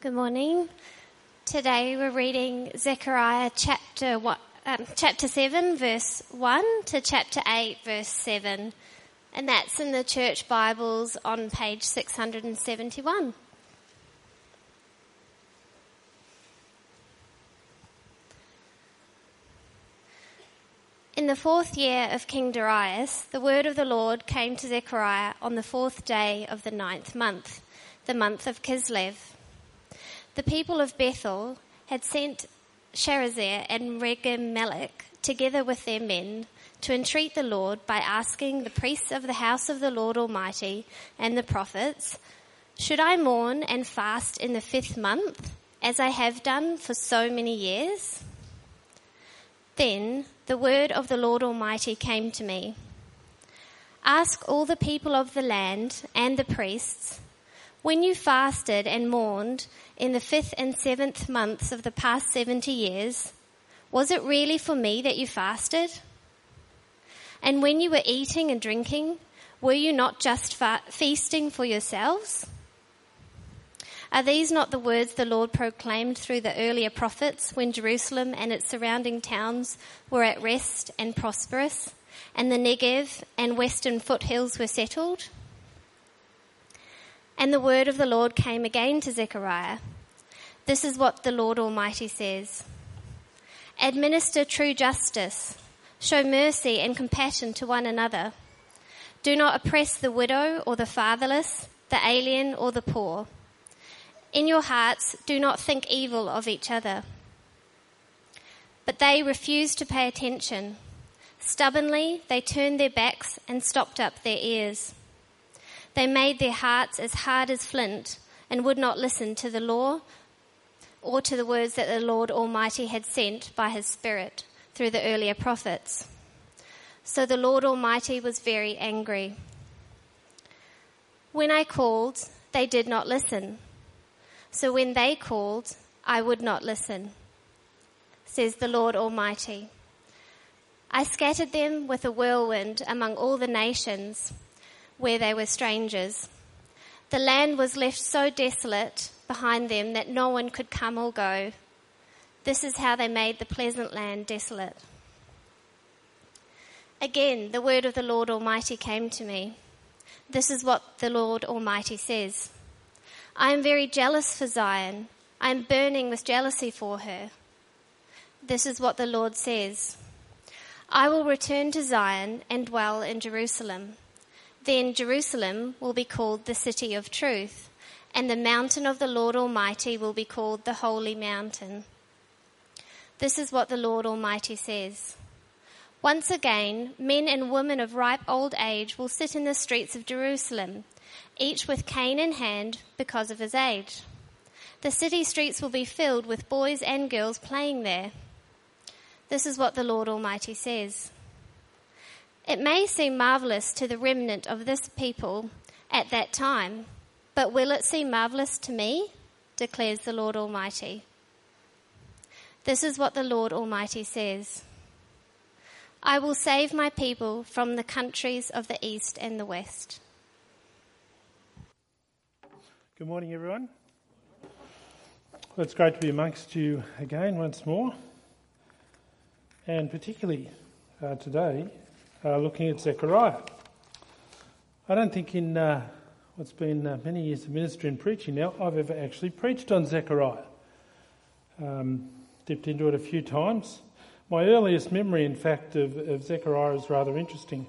Good morning. Today we're reading Zechariah chapter um, chapter 7 verse 1 to chapter 8 verse 7. And that's in the church Bibles on page 671. In the fourth year of King Darius, the word of the Lord came to Zechariah on the fourth day of the ninth month, the month of Kislev. The people of Bethel had sent Sharezer and Regem-melech together with their men to entreat the Lord by asking the priests of the house of the Lord Almighty and the prophets, Should I mourn and fast in the fifth month, as I have done for so many years? Then the word of the Lord Almighty came to me. Ask all the people of the land and the priests, when you fasted and mourned in the fifth and seventh months of the past seventy years, was it really for me that you fasted? And when you were eating and drinking, were you not just fa- feasting for yourselves? Are these not the words the Lord proclaimed through the earlier prophets when Jerusalem and its surrounding towns were at rest and prosperous, and the Negev and western foothills were settled? And the word of the Lord came again to Zechariah. This is what the Lord Almighty says. Administer true justice. Show mercy and compassion to one another. Do not oppress the widow or the fatherless, the alien or the poor. In your hearts, do not think evil of each other. But they refused to pay attention. Stubbornly, they turned their backs and stopped up their ears. They made their hearts as hard as flint and would not listen to the law or to the words that the Lord Almighty had sent by his Spirit through the earlier prophets. So the Lord Almighty was very angry. When I called, they did not listen. So when they called, I would not listen, says the Lord Almighty. I scattered them with a whirlwind among all the nations where they were strangers. The land was left so desolate behind them that no one could come or go. This is how they made the pleasant land desolate. Again, the word of the Lord Almighty came to me. This is what the Lord Almighty says. I am very jealous for Zion. I am burning with jealousy for her. This is what the Lord says. I will return to Zion and dwell in Jerusalem. Then Jerusalem will be called the city of truth, and the mountain of the Lord Almighty will be called the holy mountain. This is what the Lord Almighty says. Once again, men and women of ripe old age will sit in the streets of Jerusalem each with cane in hand because of his age. The city streets will be filled with boys and girls playing there. This is what the Lord Almighty says. It may seem marvelous to the remnant of this people at that time, but will it seem marvelous to me? declares the Lord Almighty. This is what the Lord Almighty says. I will save my people from the countries of the east and the west. Good morning, everyone. Well, it's great to be amongst you again once more, and particularly uh, today, uh, looking at Zechariah. I don't think in uh, what's been uh, many years of ministry and preaching now, I've ever actually preached on Zechariah. Um, dipped into it a few times. My earliest memory, in fact, of, of Zechariah is rather interesting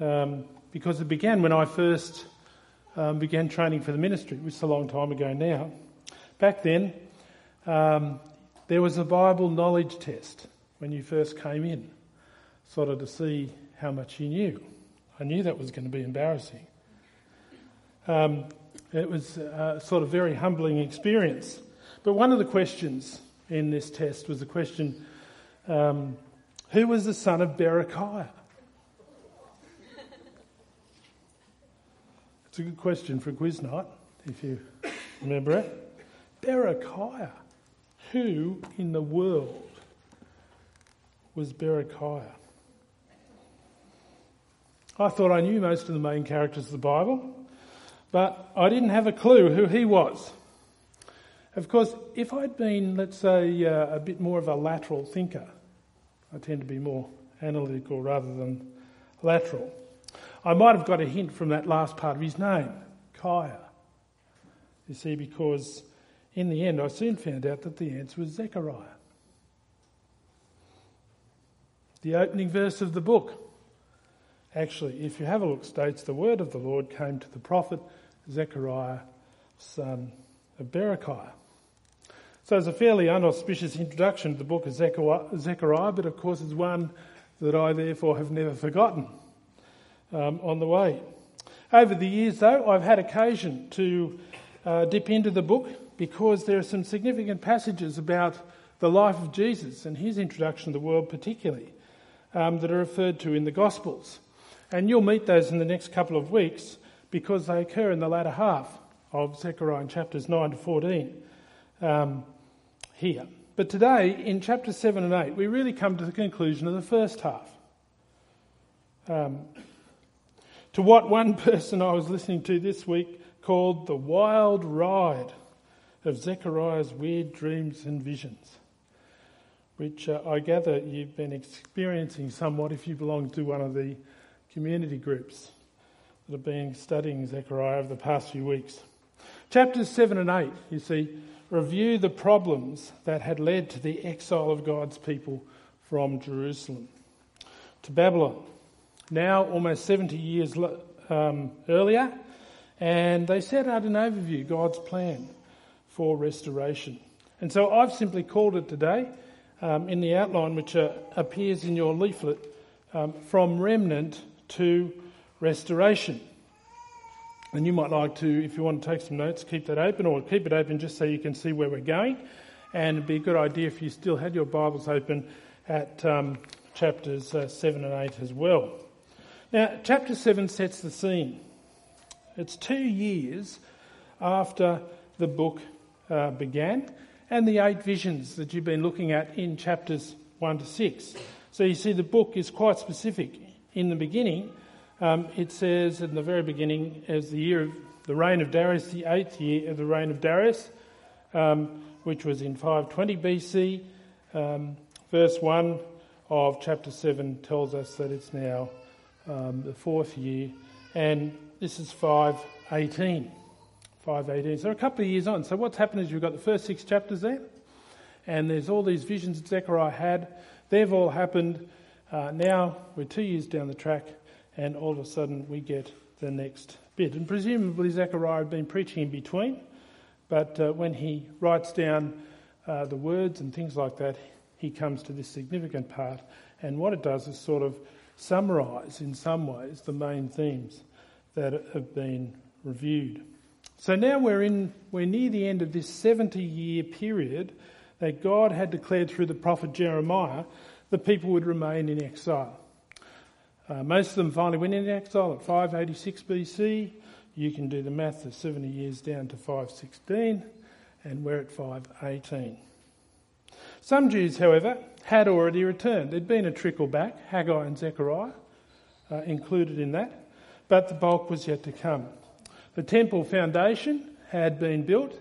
um, because it began when I first um, began training for the ministry, which is a long time ago now. Back then, um, there was a Bible knowledge test when you first came in, sort of to see how much he knew. I knew that was going to be embarrassing. Um, it was a sort of very humbling experience. But one of the questions in this test was the question um, who was the son of Berechiah? It's a good question for a quiz night, if you remember it. Berechiah. Who in the world was Berechiah? I thought I knew most of the main characters of the Bible, but I didn't have a clue who he was. Of course, if I'd been, let's say, uh, a bit more of a lateral thinker, I tend to be more analytical rather than lateral, I might have got a hint from that last part of his name, Kaya. You see, because in the end I soon found out that the answer was Zechariah. The opening verse of the book actually, if you have a look, states the word of the Lord came to the prophet Zechariah, son of Berechiah. So it's a fairly unauspicious introduction to the book of Zechariah, but of course it's one that I therefore have never forgotten um, on the way. Over the years, though, I've had occasion to uh, dip into the book because there are some significant passages about the life of Jesus and his introduction to the world, particularly, um, that are referred to in the Gospels. And you'll meet those in the next couple of weeks because they occur in the latter half of Zechariah in chapters 9 to 14 um, here. But today, in chapters 7 and 8, we really come to the conclusion of the first half. Um, to what one person I was listening to this week called the wild ride of Zechariah's weird dreams and visions, which uh, I gather you've been experiencing somewhat if you belong to one of the community groups that have been studying Zechariah over the past few weeks. Chapters 7 and 8, you see, review the problems that had led to the exile of God's people from Jerusalem to Babylon. Now, almost 70 years um, earlier, and they set out an overview, God's plan for restoration. And so I've simply called it today um, in the outline, which uh, appears in your leaflet, um, From Remnant to restoration. And you might like to, if you want to take some notes, keep that open or keep it open just so you can see where we're going. And it'd be a good idea if you still had your Bibles open at um, chapters uh, 7 and 8 as well. Now, chapter 7 sets the scene. It's two years after the book uh, began and the eight visions that you've been looking at in chapters 1 to 6. So you see, the book is quite specific in the beginning, um, it says in the very beginning, as the year of the reign of Darius, the eighth year of the reign of Darius, um, which was in 520 BC. Um, verse 1 of chapter 7 tells us that it's now um, the fourth year, and this is 518. 518. So a couple of years on. So what's happened is you've got the first six chapters there, and there's all these visions that Zechariah had. They've all happened. Uh, now we're two years down the track, and all of a sudden we get the next bit. And presumably Zechariah had been preaching in between, but uh, when he writes down uh, the words and things like that, he comes to this significant part. And what it does is sort of summarise, in some ways, the main themes that have been reviewed. So now we're in, we're near the end of this 70 year period that God had declared through the prophet Jeremiah the people would remain in exile. Uh, most of them finally went into exile at 586 BC. You can do the math of 70 years down to 516, and we're at 518. Some Jews, however, had already returned. There'd been a trickle back, Haggai and Zechariah uh, included in that, but the bulk was yet to come. The temple foundation had been built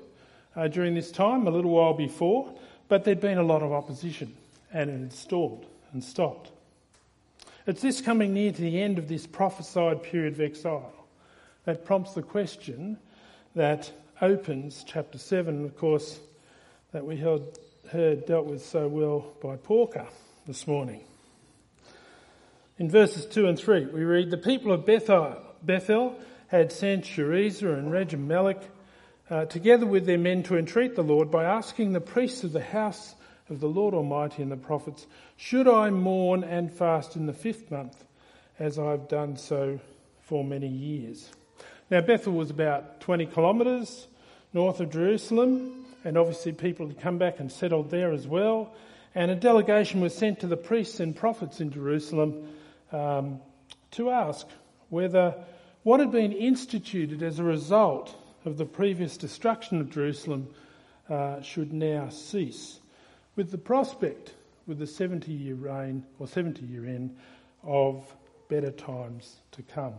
uh, during this time, a little while before, but there'd been a lot of opposition and it stalled and stopped. It's this coming near to the end of this prophesied period of exile that prompts the question that opens chapter 7, of course, that we heard, heard dealt with so well by Porker this morning. In verses 2 and 3, we read, The people of Bethel, Bethel had sent Sharezer and Regem uh, together with their men to entreat the Lord by asking the priests of the house of the Lord Almighty and the prophets, should I mourn and fast in the fifth month, as I've done so for many years? Now, Bethel was about 20 kilometres north of Jerusalem, and obviously people had come back and settled there as well. And a delegation was sent to the priests and prophets in Jerusalem um, to ask whether what had been instituted as a result of the previous destruction of Jerusalem uh, should now cease with the prospect, with the 70 year reign or 70 year end, of better times to come.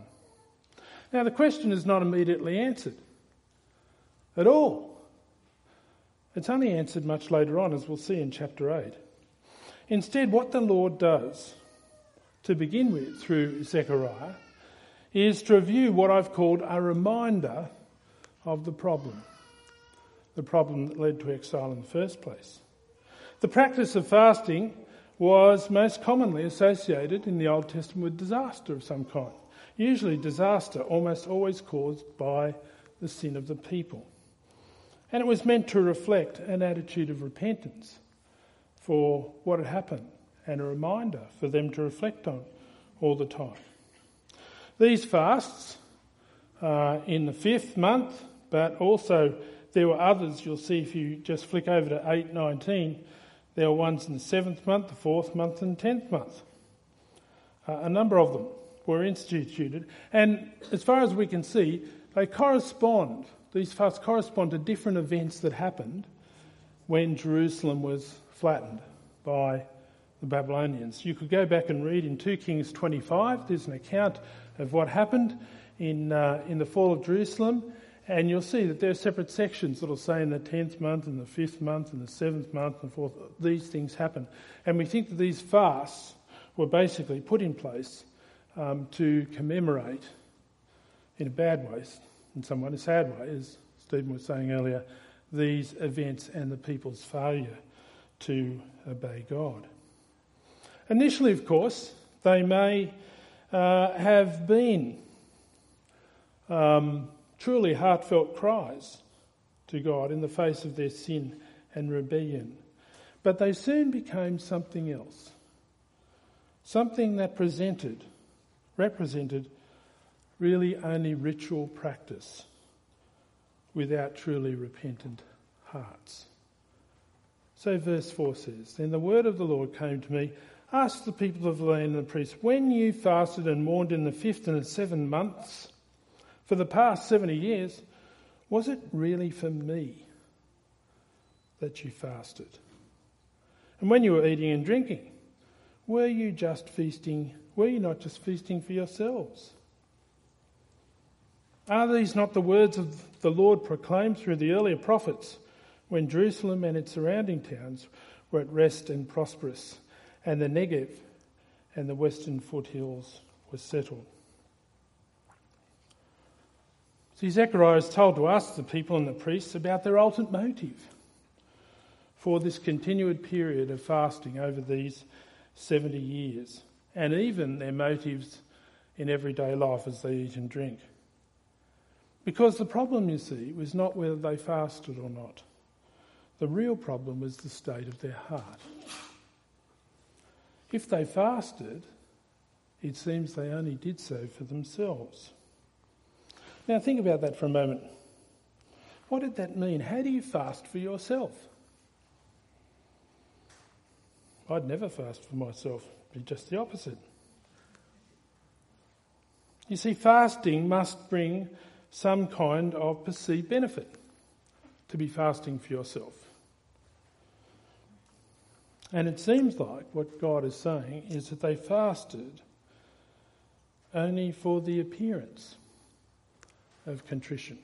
Now, the question is not immediately answered at all. It's only answered much later on, as we'll see in chapter 8. Instead, what the Lord does to begin with through Zechariah is to review what I've called a reminder of the problem. The problem that led to exile in the first place. The practice of fasting was most commonly associated in the Old Testament with disaster of some kind. Usually, disaster almost always caused by the sin of the people. And it was meant to reflect an attitude of repentance for what had happened and a reminder for them to reflect on all the time. These fasts are in the fifth month, but also there were others you'll see if you just flick over to 819. There were ones in the seventh month, the fourth month, and tenth month. Uh, a number of them were instituted, and as far as we can see, they correspond, these fasts correspond to different events that happened when Jerusalem was flattened by the Babylonians. You could go back and read in 2 Kings 25, there's an account of what happened in, uh, in the fall of Jerusalem, and you'll see that there are separate sections that'll say in the 10th month and the 5th month and the 7th month and fourth, these things happen. And we think that these fasts were basically put in place um, to commemorate, in a bad way, in some somewhat a sad way, as Stephen was saying earlier, these events and the people's failure to obey God. Initially, of course, they may uh, have been um, truly heartfelt cries to God in the face of their sin and rebellion. But they soon became something else. Something that presented, represented really only ritual practice without truly repentant hearts. So verse 4 says, Then the word of the Lord came to me, Ask the people of the land and the priests, when you fasted and mourned in the fifth and the seventh months, for the past 70 years, was it really for me that you fasted? And when you were eating and drinking, were you just feasting? Were you not just feasting for yourselves? Are these not the words of the Lord proclaimed through the earlier prophets when Jerusalem and its surrounding towns were at rest and prosperous, and the Negev and the western foothills were settled? See, Zechariah is told to ask the people and the priests about their ultimate motive for this continued period of fasting over these 70 years, and even their motives in everyday life as they eat and drink. Because the problem, you see, was not whether they fasted or not. The real problem was the state of their heart. If they fasted, it seems they only did so for themselves. Now, think about that for a moment. What did that mean? How do you fast for yourself? I'd never fast for myself, it'd be just the opposite. You see, fasting must bring some kind of perceived benefit to be fasting for yourself. And it seems like what God is saying is that they fasted only for the appearance of contrition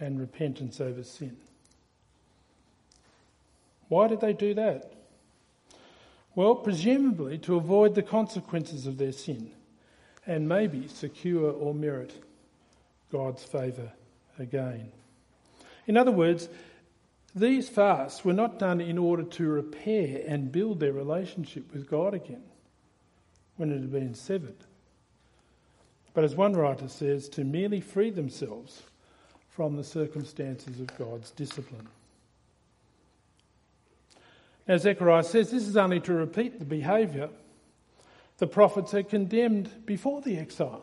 and repentance over sin. Why did they do that? Well, presumably to avoid the consequences of their sin and maybe secure or merit God's favour again. In other words, these fasts were not done in order to repair and build their relationship with God again when it had been severed but as one writer says, to merely free themselves from the circumstances of God's discipline. Now, Zechariah says, this is only to repeat the behaviour the prophets had condemned before the exile.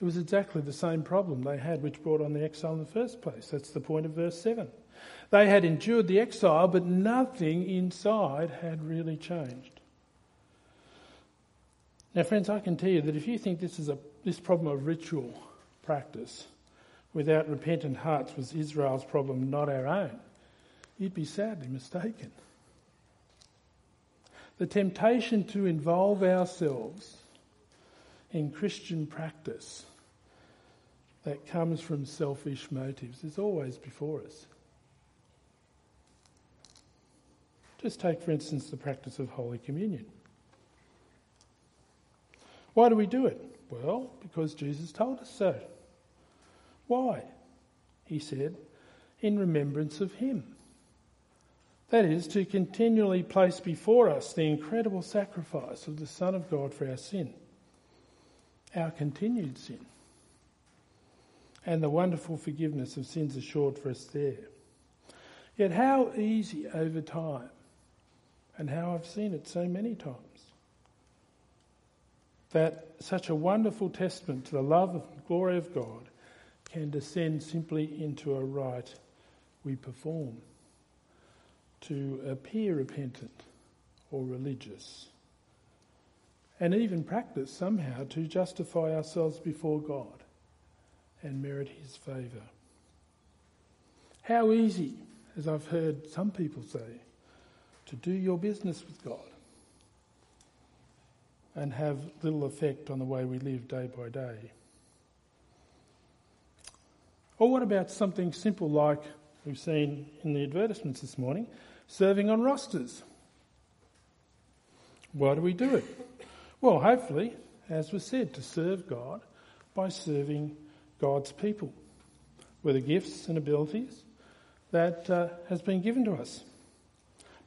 It was exactly the same problem they had which brought on the exile in the first place. That's the point of verse 7. They had endured the exile, but nothing inside had really changed. Now, friends, I can tell you that if you think this is a this problem of ritual practice without repentant hearts was Israel's problem, not our own, you'd be sadly mistaken. The temptation to involve ourselves in Christian practice that comes from selfish motives is always before us. Just take, for instance, the practice of Holy Communion. Why do we do it? Well, because Jesus told us so. Why? He said, in remembrance of Him. That is, to continually place before us the incredible sacrifice of the Son of God for our sin, our continued sin, and the wonderful forgiveness of sins assured for us there. Yet, how easy over time and how I've seen it so many times. That such a wonderful testament to the love and glory of God can descend simply into a rite we perform to appear repentant or religious, and even practice somehow to justify ourselves before God and merit His favour. How easy, as I've heard some people say, to do your business with God and have little effect on the way we live day by day. Or what about something simple like we've seen in the advertisements this morning serving on rosters? Why do we do it? Well, hopefully, as was said, to serve God by serving God's people with the gifts and abilities that uh, has been given to us.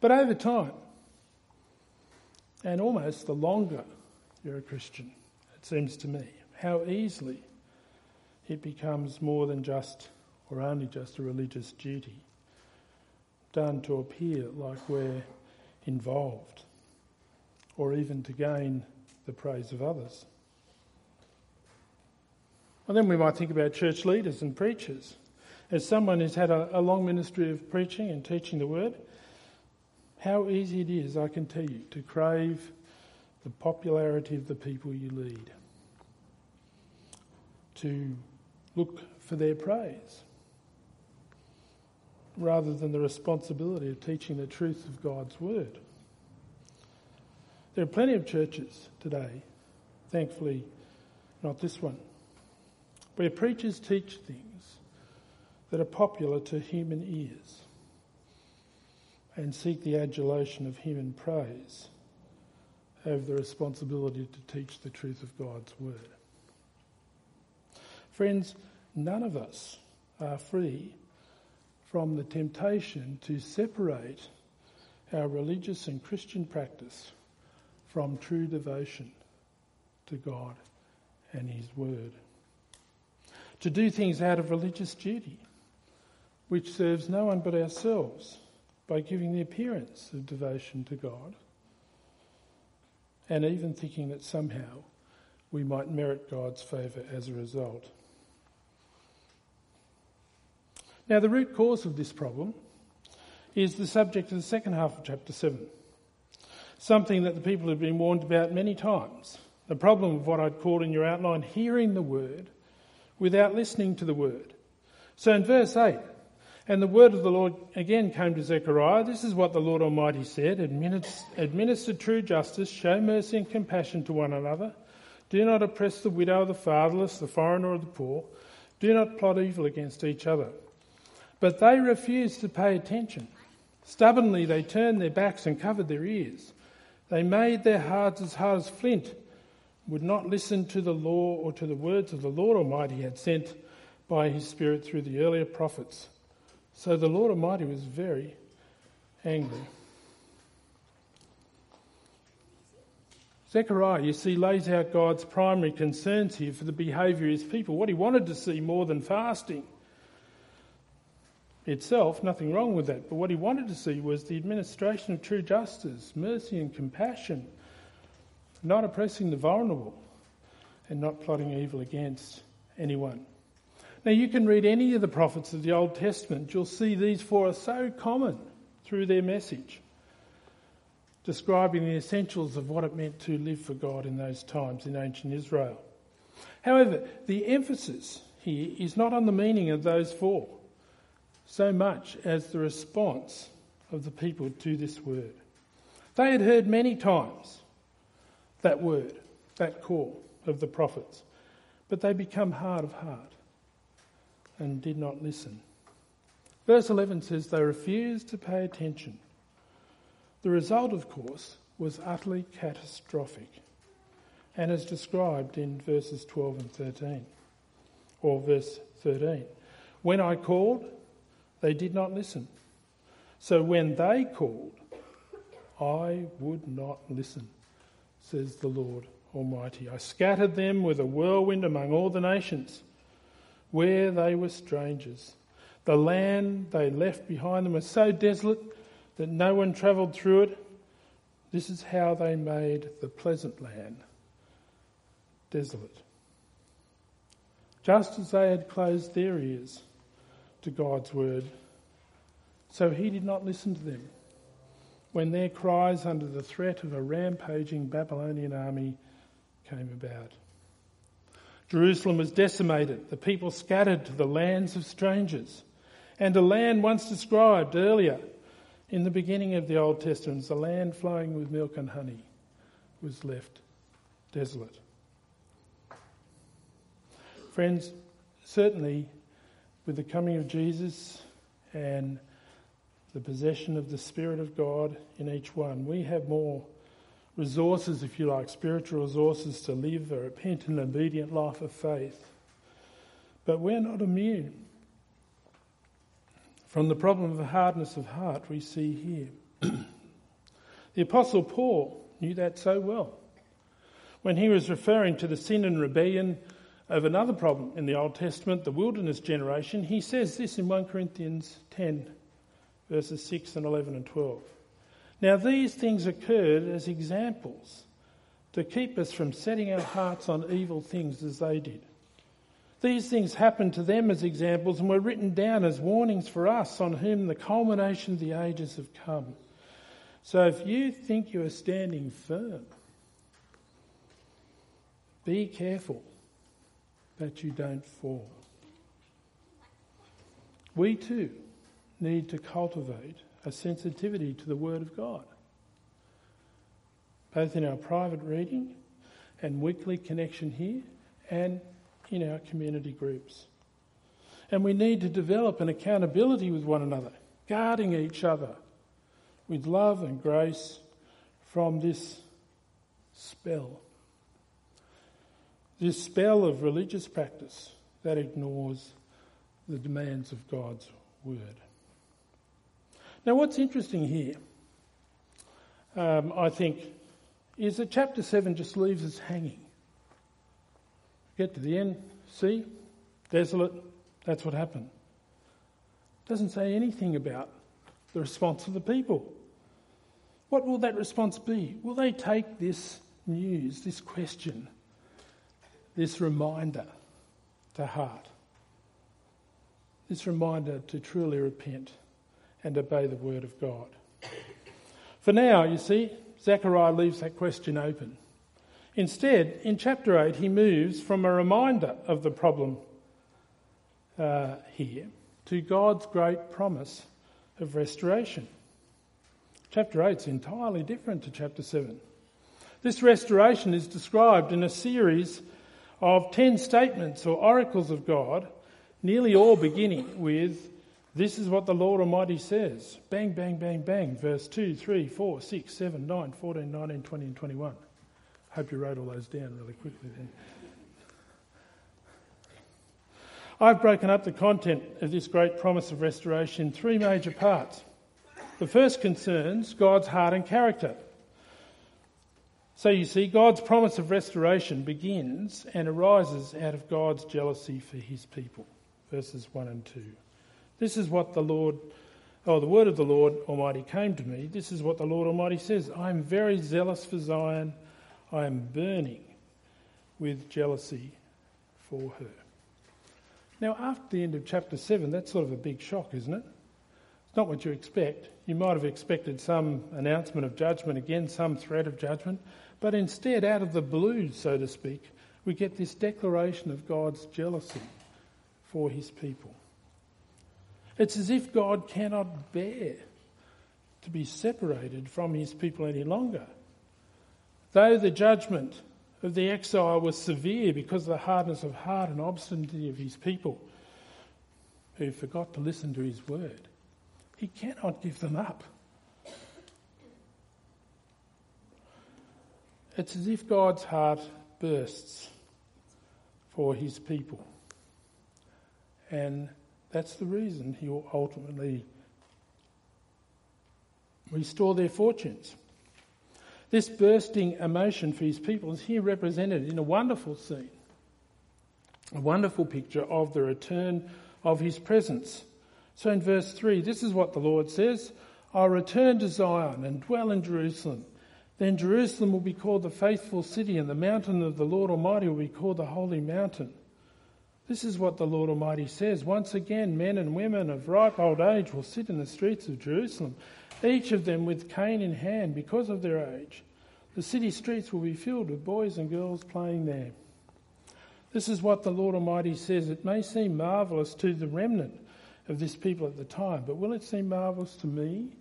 But over time, and almost the longer you're a Christian, it seems to me, how easily it becomes more than just or only just a religious duty, done to appear like we're involved or even to gain the praise of others. And then we might think about church leaders and preachers. As someone who's had a, a long ministry of preaching and teaching the word, how easy it is, I can tell you, to crave the popularity of the people you lead, to look for their praise, rather than the responsibility of teaching the truth of God's word. There are plenty of churches today, thankfully not this one, where preachers teach things that are popular to human ears and seek the adulation of human praise over the responsibility to teach the truth of God's word. Friends, none of us are free from the temptation to separate our religious and Christian practice from true devotion to God and His Word. To do things out of religious duty, which serves no one but ourselves by giving the appearance of devotion to God and even thinking that somehow we might merit God's favour as a result. Now, the root cause of this problem is the subject of the second half of chapter 7, something that the people have been warned about many times. The problem of what I'd call in your outline hearing the word without listening to the word. So in verse 8, and the word of the Lord again came to Zechariah. This is what the Lord Almighty said Administer true justice, show mercy and compassion to one another. Do not oppress the widow, the fatherless, the foreigner, or the poor. Do not plot evil against each other. But they refused to pay attention. Stubbornly they turned their backs and covered their ears. They made their hearts as hard as flint, would not listen to the law or to the words of the Lord Almighty had sent by his Spirit through the earlier prophets. So the Lord Almighty was very angry. Zechariah, you see, lays out God's primary concerns here for the behaviour of his people. What he wanted to see more than fasting itself, nothing wrong with that, but what he wanted to see was the administration of true justice, mercy and compassion, not oppressing the vulnerable and not plotting evil against anyone. Now, you can read any of the prophets of the Old Testament, you'll see these four are so common through their message, describing the essentials of what it meant to live for God in those times in ancient Israel. However, the emphasis here is not on the meaning of those four so much as the response of the people to this word. They had heard many times that word, that call of the prophets, but they become hard of heart and did not listen. Verse 11 says they refused to pay attention. The result, of course, was utterly catastrophic and is described in verses 12 and 13, or verse 13. When I called, they did not listen. So when they called, I would not listen, says the Lord Almighty. I scattered them with a whirlwind among all the nations where they were strangers. The land they left behind them was so desolate that no one travelled through it. This is how they made the pleasant land desolate. Just as they had closed their ears to God's word, so he did not listen to them when their cries under the threat of a rampaging Babylonian army came about. Jerusalem was decimated, the people scattered to the lands of strangers. And a land once described earlier in the beginning of the Old Testament, the land flowing with milk and honey, was left desolate. Friends, certainly with the coming of Jesus and the possession of the Spirit of God in each one, we have more resources, if you like, spiritual resources to live a repentant, obedient life of faith. But we're not immune from the problem of the hardness of heart we see here. the Apostle Paul knew that so well. When he was referring to the sin and rebellion of another problem in the Old Testament, the wilderness generation, he says this in 1 Corinthians 10, verses 6 and 11 and 12. Now, these things occurred as examples to keep us from setting our hearts on evil things as they did. These things happened to them as examples and were written down as warnings for us on whom the culmination of the ages have come. So if you think you are standing firm, be careful that you don't fall. We too need to cultivate a sensitivity to the Word of God, both in our private reading and weekly connection here and in our community groups. And we need to develop an accountability with one another, guarding each other with love and grace from this spell. This spell of religious practice that ignores the demands of God's word. Now, what's interesting here, um, I think, is that chapter 7 just leaves us hanging. Get to the end, see, desolate, that's what happened. Doesn't say anything about the response of the people. What will that response be? Will they take this news, this question, this reminder to heart? This reminder to truly repent and obey the word of God. For now, you see, Zechariah leaves that question open. Instead, in chapter 8, he moves from a reminder of the problem uh, here to God's great promise of restoration. Chapter 8 is entirely different to chapter 7. This restoration is described in a series of 10 statements or oracles of God, nearly all beginning with, This is what the Lord Almighty says. Bang, bang, bang, bang. Verse 2, 3, 4, 6, 7, 9, 14, 19, 20, and 21. Hope you wrote all those down really quickly then. I've broken up the content of this great promise of restoration in three major parts. The first concerns God's heart and character. So you see, God's promise of restoration begins and arises out of God's jealousy for his people. Verses 1 and 2. This is what the Lord, oh, the word of the Lord Almighty came to me. This is what the Lord Almighty says I am very zealous for Zion I am burning with jealousy for her. Now, after the end of chapter 7, that's sort of a big shock, isn't it? It's not what you expect. You might have expected some announcement of judgment again, some threat of judgment, but instead, out of the blue, so to speak, we get this declaration of God's jealousy for his people. It's as if God cannot bear to be separated from his people any longer. Though the judgment of the exile was severe because of the hardness of heart and obstinacy of his people, who forgot to listen to his word. He cannot give them up. It's as if God's heart bursts for his people. And that's the reason he will ultimately restore their fortunes. This bursting emotion for his people is here represented in a wonderful scene, a wonderful picture of the return of his presence. So in verse 3, this is what the Lord says I'll return to Zion and dwell in Jerusalem. Then Jerusalem will be called the faithful city, and the mountain of the Lord Almighty will be called the holy mountain. This is what the Lord Almighty says. Once again, men and women of ripe old age will sit in the streets of Jerusalem, each of them with cane in hand because of their age. The city streets will be filled with boys and girls playing there. This is what the Lord Almighty says. It may seem marvellous to the remnant of this people at the time, but will it seem marvellous to me?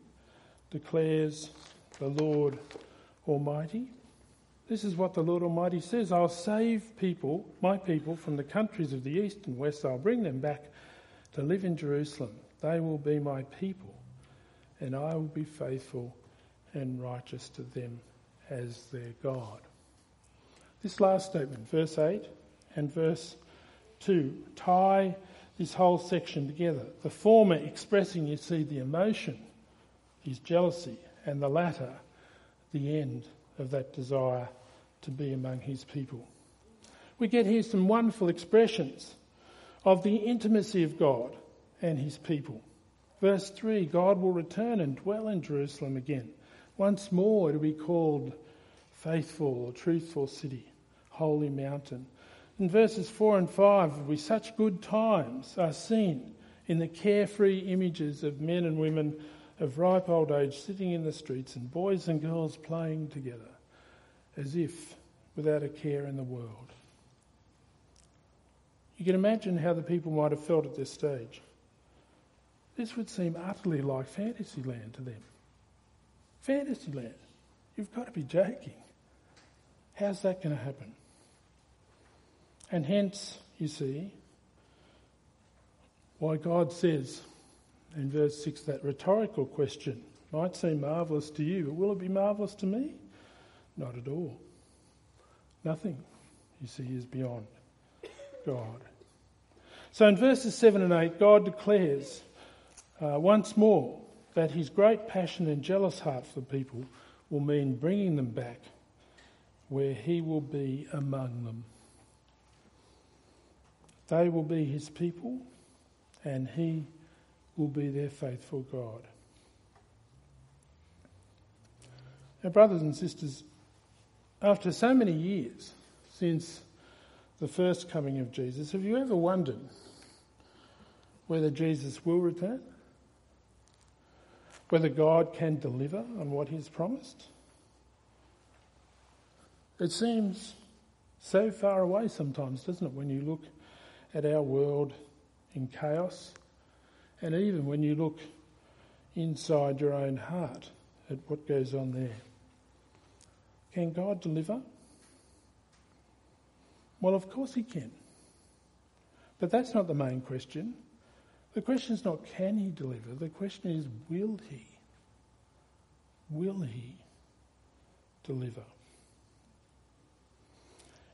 declares the Lord Almighty. This is what the Lord Almighty says I'll save people, my people, from the countries of the east and west. I'll bring them back to live in Jerusalem. They will be my people, and I will be faithful and righteous to them as their God. This last statement, verse 8 and verse 2, tie this whole section together. The former expressing, you see, the emotion, his jealousy, and the latter, the end of that desire to be among his people. We get here some wonderful expressions of the intimacy of God and his people. Verse 3 God will return and dwell in Jerusalem again. Once more, it'll be called faithful or truthful city, holy mountain. In verses 4 and 5, we such good times are seen in the carefree images of men and women of ripe old age sitting in the streets and boys and girls playing together as if without a care in the world. You can imagine how the people might have felt at this stage. This would seem utterly like fantasyland to them. Fantasyland. You've got to be joking. How's that going to happen? And hence, you see, why God says in verse 6 that rhetorical question might seem marvellous to you, but will it be marvellous to me? Not at all. Nothing, you see, is beyond God. So in verses 7 and 8, God declares uh, once more that his great passion and jealous heart for the people will mean bringing them back where he will be among them. They will be his people and he will be their faithful God. Now, brothers and sisters, after so many years since the first coming of Jesus, have you ever wondered whether Jesus will return? Whether God can deliver on what He's promised? It seems so far away sometimes, doesn't it, when you look at our world in chaos, and even when you look inside your own heart at what goes on there. Can God deliver? Well, of course He can. But that's not the main question. The question is not can He deliver, the question is will He? Will He deliver?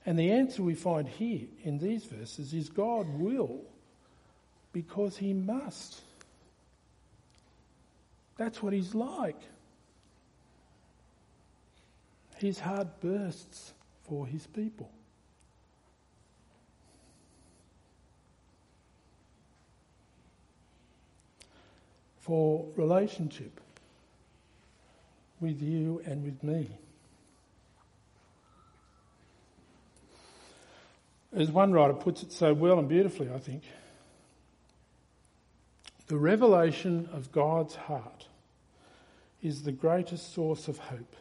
And the answer we find here in these verses is God will because He must. That's what He's like. His heart bursts for his people. For relationship with you and with me. As one writer puts it so well and beautifully, I think, the revelation of God's heart is the greatest source of hope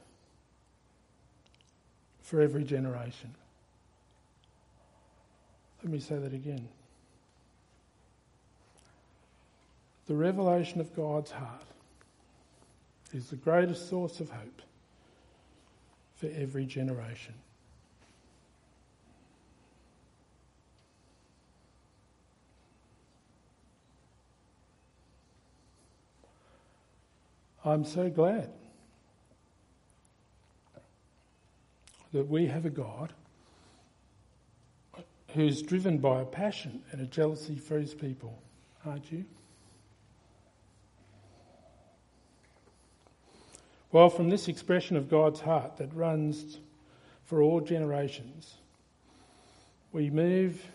for every generation. Let me say that again. The revelation of God's heart is the greatest source of hope for every generation. I'm so glad that we have a God who's driven by a passion and a jealousy for his people, aren't you? Well, from this expression of God's heart that runs for all generations, we move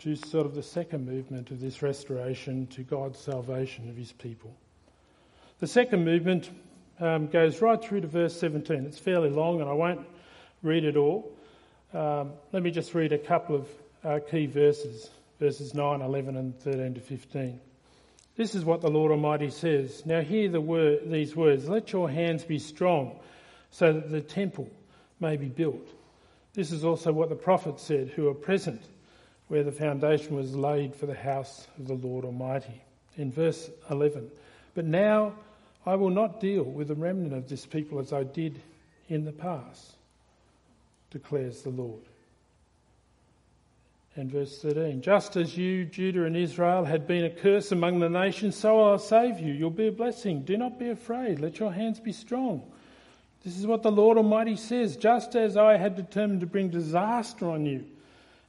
to sort of the second movement of this restoration to God's salvation of his people. The second movement um, goes right through to verse 17. It's fairly long and I won't read it all. Um, let me just read a couple of uh, key verses, verses 9, 11, and 13 to 15. This is what the Lord Almighty says. Now hear the word, these words. Let your hands be strong so that the temple may be built. This is also what the prophets said who are present where the foundation was laid for the house of the Lord Almighty. In verse 11, but now I will not deal with the remnant of this people as I did in the past, declares the Lord. And verse 13, just as you, Judah and Israel, had been a curse among the nations, so I'll save you. You'll be a blessing. Do not be afraid. Let your hands be strong. This is what the Lord Almighty says. Just as I had determined to bring disaster on you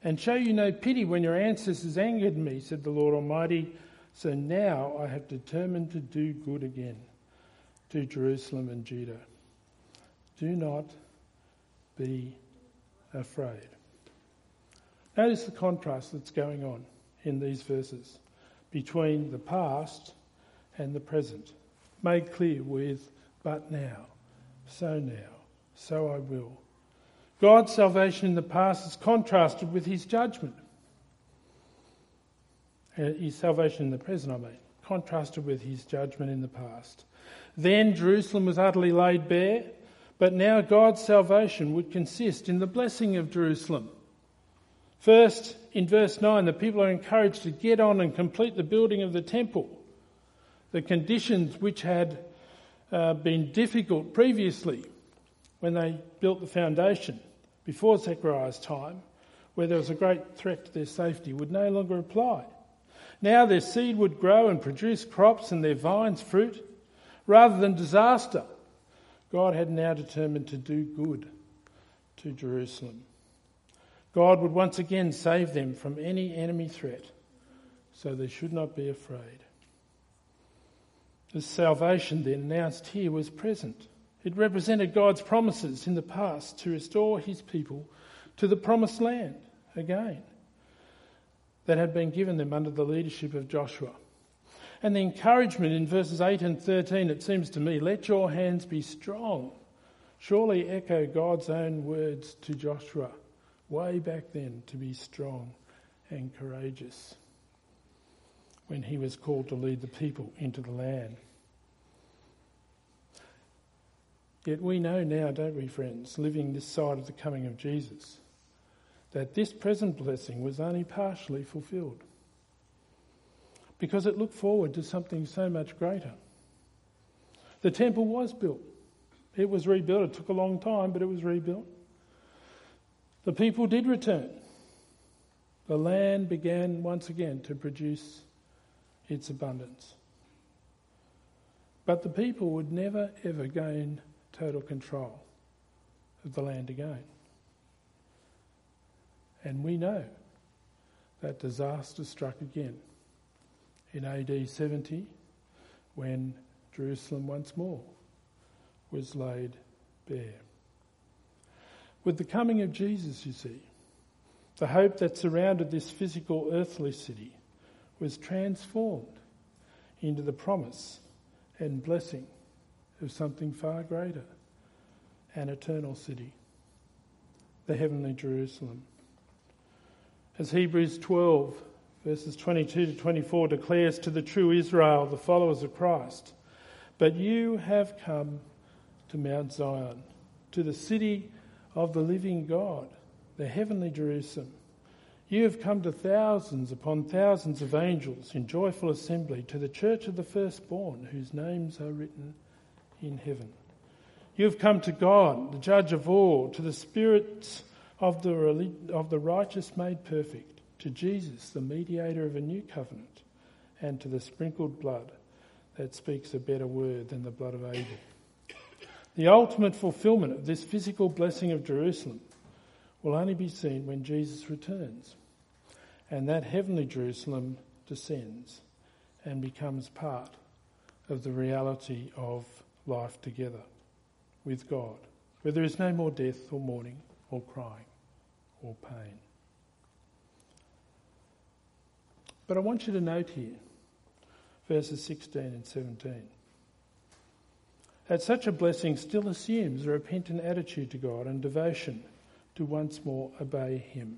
and show you no pity when your ancestors angered me, said the Lord Almighty. So now I have determined to do good again to Jerusalem and Judah. Do not be afraid. Notice the contrast that's going on in these verses between the past and the present, made clear with but now, so now, so I will. God's salvation in the past is contrasted with his judgment. Uh, his salvation in the present, I mean, contrasted with his judgment in the past. Then Jerusalem was utterly laid bare, but now God's salvation would consist in the blessing of Jerusalem. First, in verse 9, the people are encouraged to get on and complete the building of the temple. The conditions which had uh, been difficult previously when they built the foundation before Zechariah's time, where there was a great threat to their safety, would no longer apply. Now their seed would grow and produce crops and their vines fruit. Rather than disaster, God had now determined to do good to Jerusalem. God would once again save them from any enemy threat, so they should not be afraid. The salvation then announced here was present. It represented God's promises in the past to restore his people to the promised land again that had been given them under the leadership of Joshua. And the encouragement in verses 8 and 13, it seems to me, let your hands be strong, surely echo God's own words to Joshua way back then to be strong and courageous when he was called to lead the people into the land. Yet we know now, don't we, friends, living this side of the coming of Jesus, that this present blessing was only partially fulfilled because it looked forward to something so much greater. The temple was built, it was rebuilt. It took a long time, but it was rebuilt. The people did return. The land began once again to produce its abundance. But the people would never ever gain total control of the land again. And we know that disaster struck again in AD 70 when Jerusalem once more was laid bare. With the coming of Jesus, you see, the hope that surrounded this physical earthly city was transformed into the promise and blessing of something far greater an eternal city, the heavenly Jerusalem. As Hebrews 12, verses 22 to 24 declares to the true Israel, the followers of Christ, but you have come to Mount Zion, to the city of the living God, the heavenly Jerusalem. You have come to thousands upon thousands of angels in joyful assembly to the church of the firstborn, whose names are written in heaven. You have come to God, the judge of all, to the spirits of the, of the righteous made perfect, to Jesus, the mediator of a new covenant, and to the sprinkled blood, that speaks a better word than the blood of Abel. The ultimate fulfillment of this physical blessing of Jerusalem will only be seen when Jesus returns and that heavenly Jerusalem descends and becomes part of the reality of life together with God, where there is no more death or mourning or crying or pain. But I want you to note here verses 16 and 17 that such a blessing still assumes a repentant attitude to God and devotion to once more obey Him.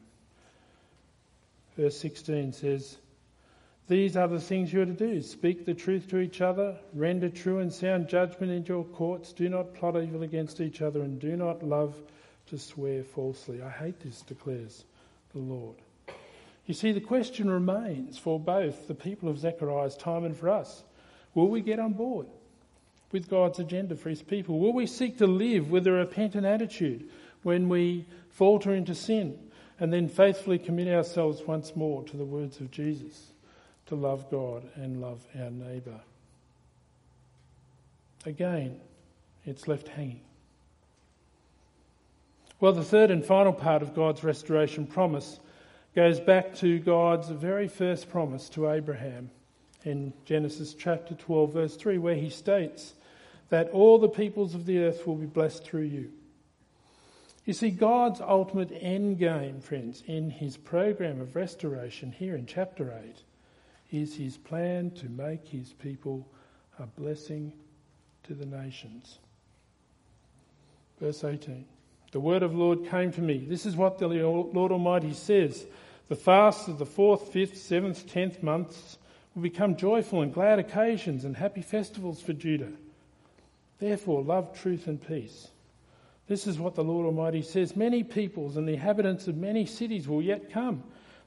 Verse 16 says, These are the things you are to do speak the truth to each other, render true and sound judgment in your courts, do not plot evil against each other, and do not love to swear falsely. I hate this, declares the Lord. You see, the question remains for both the people of Zechariah's time and for us will we get on board? with God's agenda for his people? Will we seek to live with a repentant attitude when we falter into sin and then faithfully commit ourselves once more to the words of Jesus to love God and love our neighbour? Again, it's left hanging. Well, the third and final part of God's restoration promise goes back to God's very first promise to Abraham in Genesis chapter 12, verse 3, where he states, that all the peoples of the earth will be blessed through you. You see, God's ultimate end game, friends, in his program of restoration here in chapter 8 is his plan to make his people a blessing to the nations. Verse 18 The word of the Lord came to me. This is what the Lord Almighty says. The fasts of the fourth, fifth, seventh, tenth months will become joyful and glad occasions and happy festivals for Judah. Therefore, love, truth, and peace. This is what the Lord Almighty says. Many peoples and the inhabitants of many cities will yet come.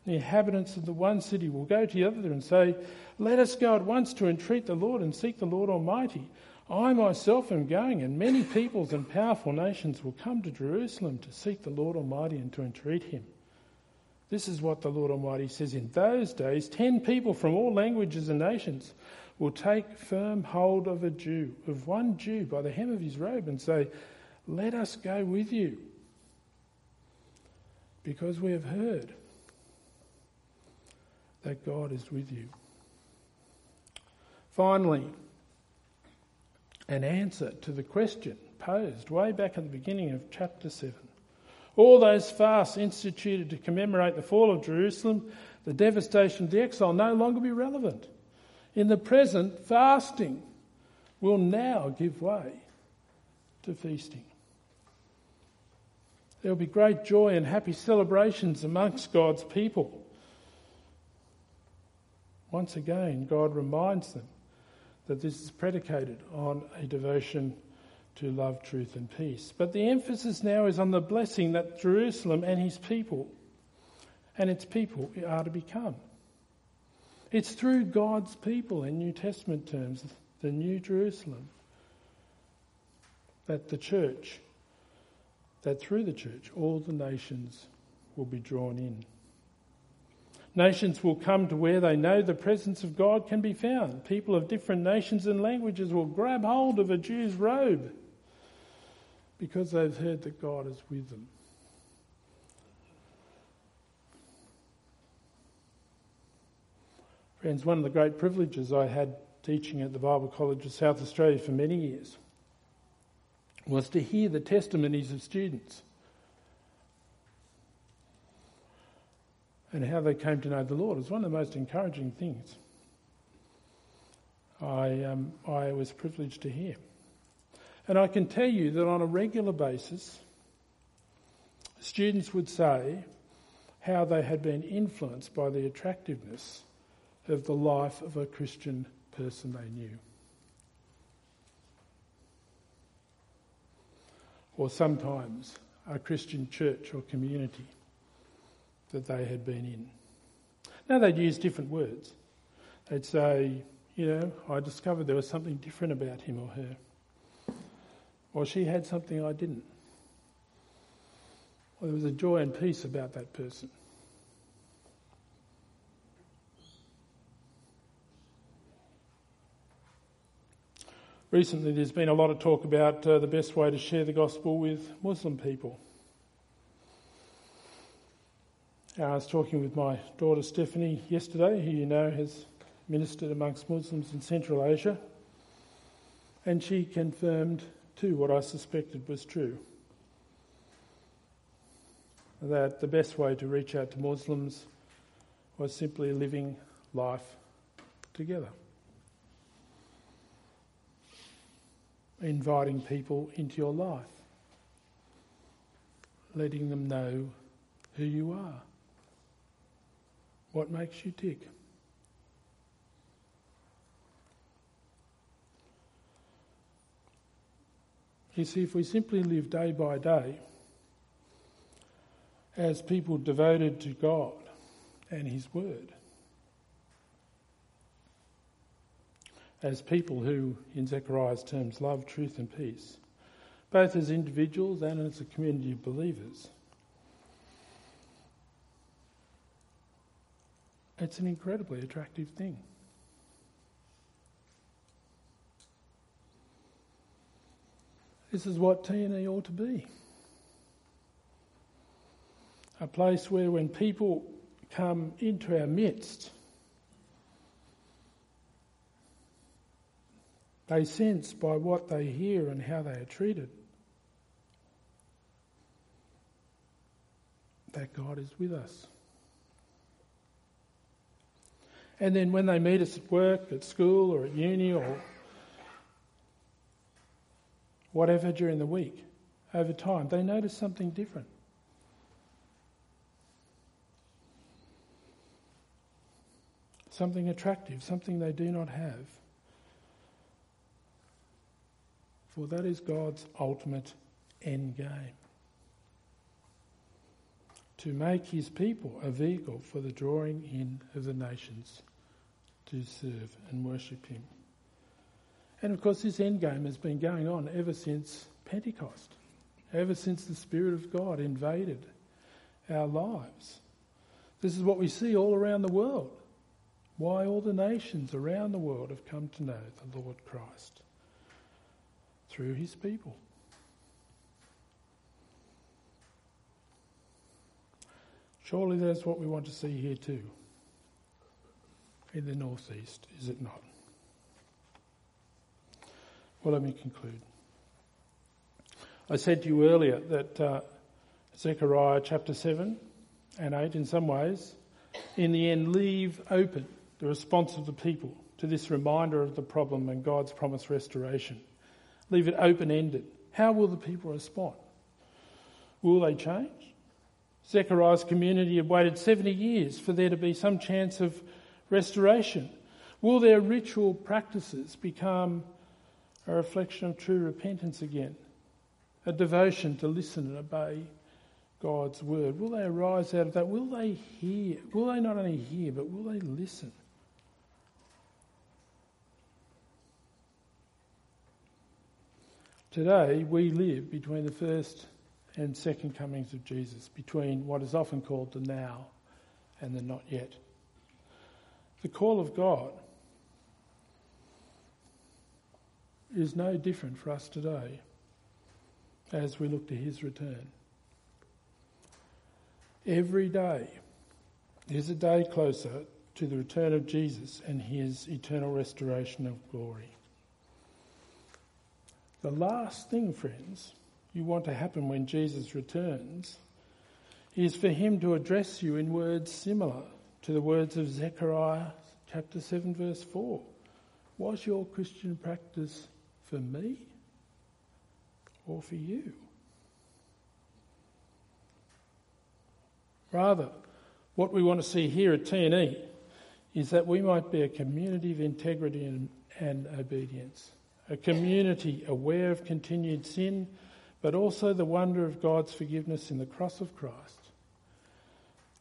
The inhabitants of the one city will go to the other and say, Let us go at once to entreat the Lord and seek the Lord Almighty. I myself am going, and many peoples and powerful nations will come to Jerusalem to seek the Lord Almighty and to entreat him. This is what the Lord Almighty says. In those days, ten people from all languages and nations will take firm hold of a Jew, of one Jew, by the hem of his robe and say, Let us go with you. Because we have heard that God is with you. Finally, an answer to the question posed way back at the beginning of chapter 7. All those fasts instituted to commemorate the fall of Jerusalem, the devastation of the exile, no longer be relevant. In the present, fasting will now give way to feasting. There will be great joy and happy celebrations amongst God's people. Once again, God reminds them that this is predicated on a devotion to love, truth, and peace. But the emphasis now is on the blessing that Jerusalem and his people and its people are to become. It's through God's people, in New Testament terms, the New Jerusalem, that the church, that through the church, all the nations will be drawn in. Nations will come to where they know the presence of God can be found. People of different nations and languages will grab hold of a Jew's robe because they've heard that God is with them. Friends, one of the great privileges I had teaching at the Bible College of South Australia for many years was to hear the testimonies of students and how they came to know the Lord. Was one of the most encouraging things I, um, I was privileged to hear. And I can tell you that on a regular basis, students would say how they had been influenced by the attractiveness of the life of a Christian person they knew. Or sometimes a Christian church or community that they had been in. Now they'd use different words. They'd say, you know, I discovered there was something different about him or her. Or she had something I didn't. Or there was a joy and peace about that person. Recently, there's been a lot of talk about uh, the best way to share the gospel with Muslim people. I was talking with my daughter Stephanie yesterday, who you know has ministered amongst Muslims in Central Asia, and she confirmed too what I suspected was true that the best way to reach out to Muslims was simply living life together. Inviting people into your life, letting them know who you are. What makes you tick? You see, if we simply live day by day as people devoted to God and His Word, as people who, in Zechariah's terms, love truth and peace, both as individuals and as a community of believers, It's an incredibly attractive thing. This is what TNE ought to be. A place where when people come into our midst, they sense by what they hear and how they are treated that God is with us. And then when they meet us at work, at school, or at uni, or whatever during the week, over time, they notice something different. Something attractive, something they do not have. For that is God's ultimate end game to make his people a vehicle for the drawing in of the nations to serve and worship him. And of course, this end game has been going on ever since Pentecost, ever since the Spirit of God invaded our lives. This is what we see all around the world. Why all the nations around the world have come to know the Lord Christ through his people. Surely that's what we want to see here too, in the northeast, is it not? Well, let me conclude. I said to you earlier that uh, Zechariah chapter 7 and 8, in some ways, in the end, leave open the response of the people to this reminder of the problem and God's promised restoration. Leave it open ended. How will the people respond? Will they change? Zechariah's community had waited 70 years for there to be some chance of restoration. Will their ritual practices become a reflection of true repentance again? A devotion to listen and obey God's word? Will they arise out of that? Will they hear? Will they not only hear, but will they listen? Today, we live between the first and second comings of Jesus, between what is often called the now and the not yet. The call of God is no different for us today as we look to his return. Every day is a day closer to the return of Jesus and his eternal restoration of glory. The last thing, friends, you want to happen when Jesus returns is for him to address you in words similar to the words of Zechariah chapter 7 verse 4. Was your Christian practice for me or for you? Rather, what we want to see here at TNE is that we might be a community of integrity and, and obedience, a community aware of continued sin but also the wonder of God's forgiveness in the cross of Christ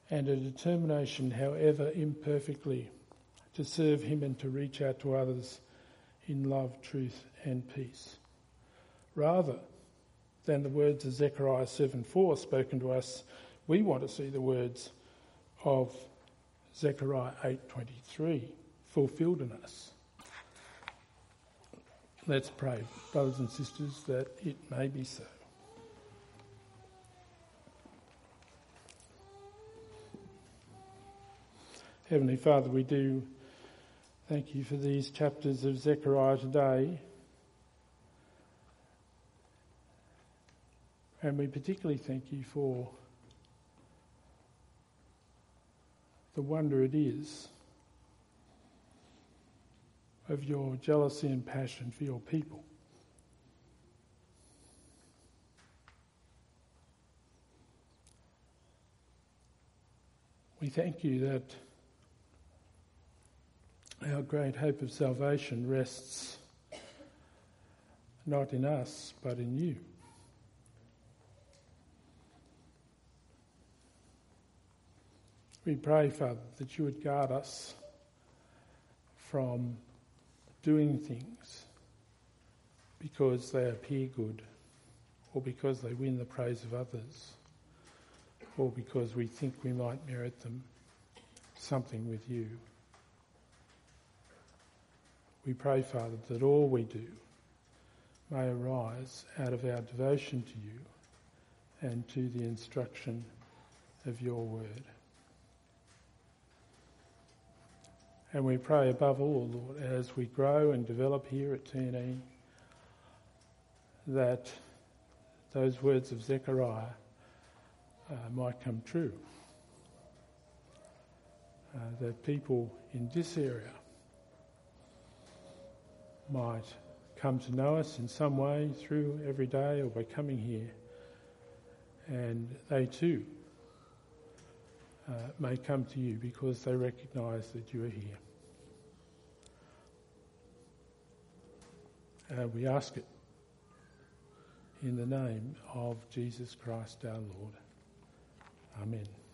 and a determination, however imperfectly, to serve Him and to reach out to others in love, truth, and peace. Rather than the words of Zechariah 7 4 spoken to us, we want to see the words of Zechariah 8:23 fulfilled in us. Let's pray, brothers and sisters, that it may be so. Heavenly Father, we do thank you for these chapters of Zechariah today. And we particularly thank you for the wonder it is of your jealousy and passion for your people. We thank you that our great hope of salvation rests not in us, but in you. We pray, Father, that you would guard us from doing things because they appear good or because they win the praise of others or because we think we might merit them something with you. We pray, Father, that all we do may arise out of our devotion to you and to the instruction of your word. And we pray above all, Lord, as we grow and develop here at TNE, that those words of Zechariah uh, might come true. Uh, that people in this area might come to know us in some way through every day or by coming here, and they too uh, may come to you because they recognise that you are here. Uh, we ask it in the name of Jesus Christ our Lord. Amen.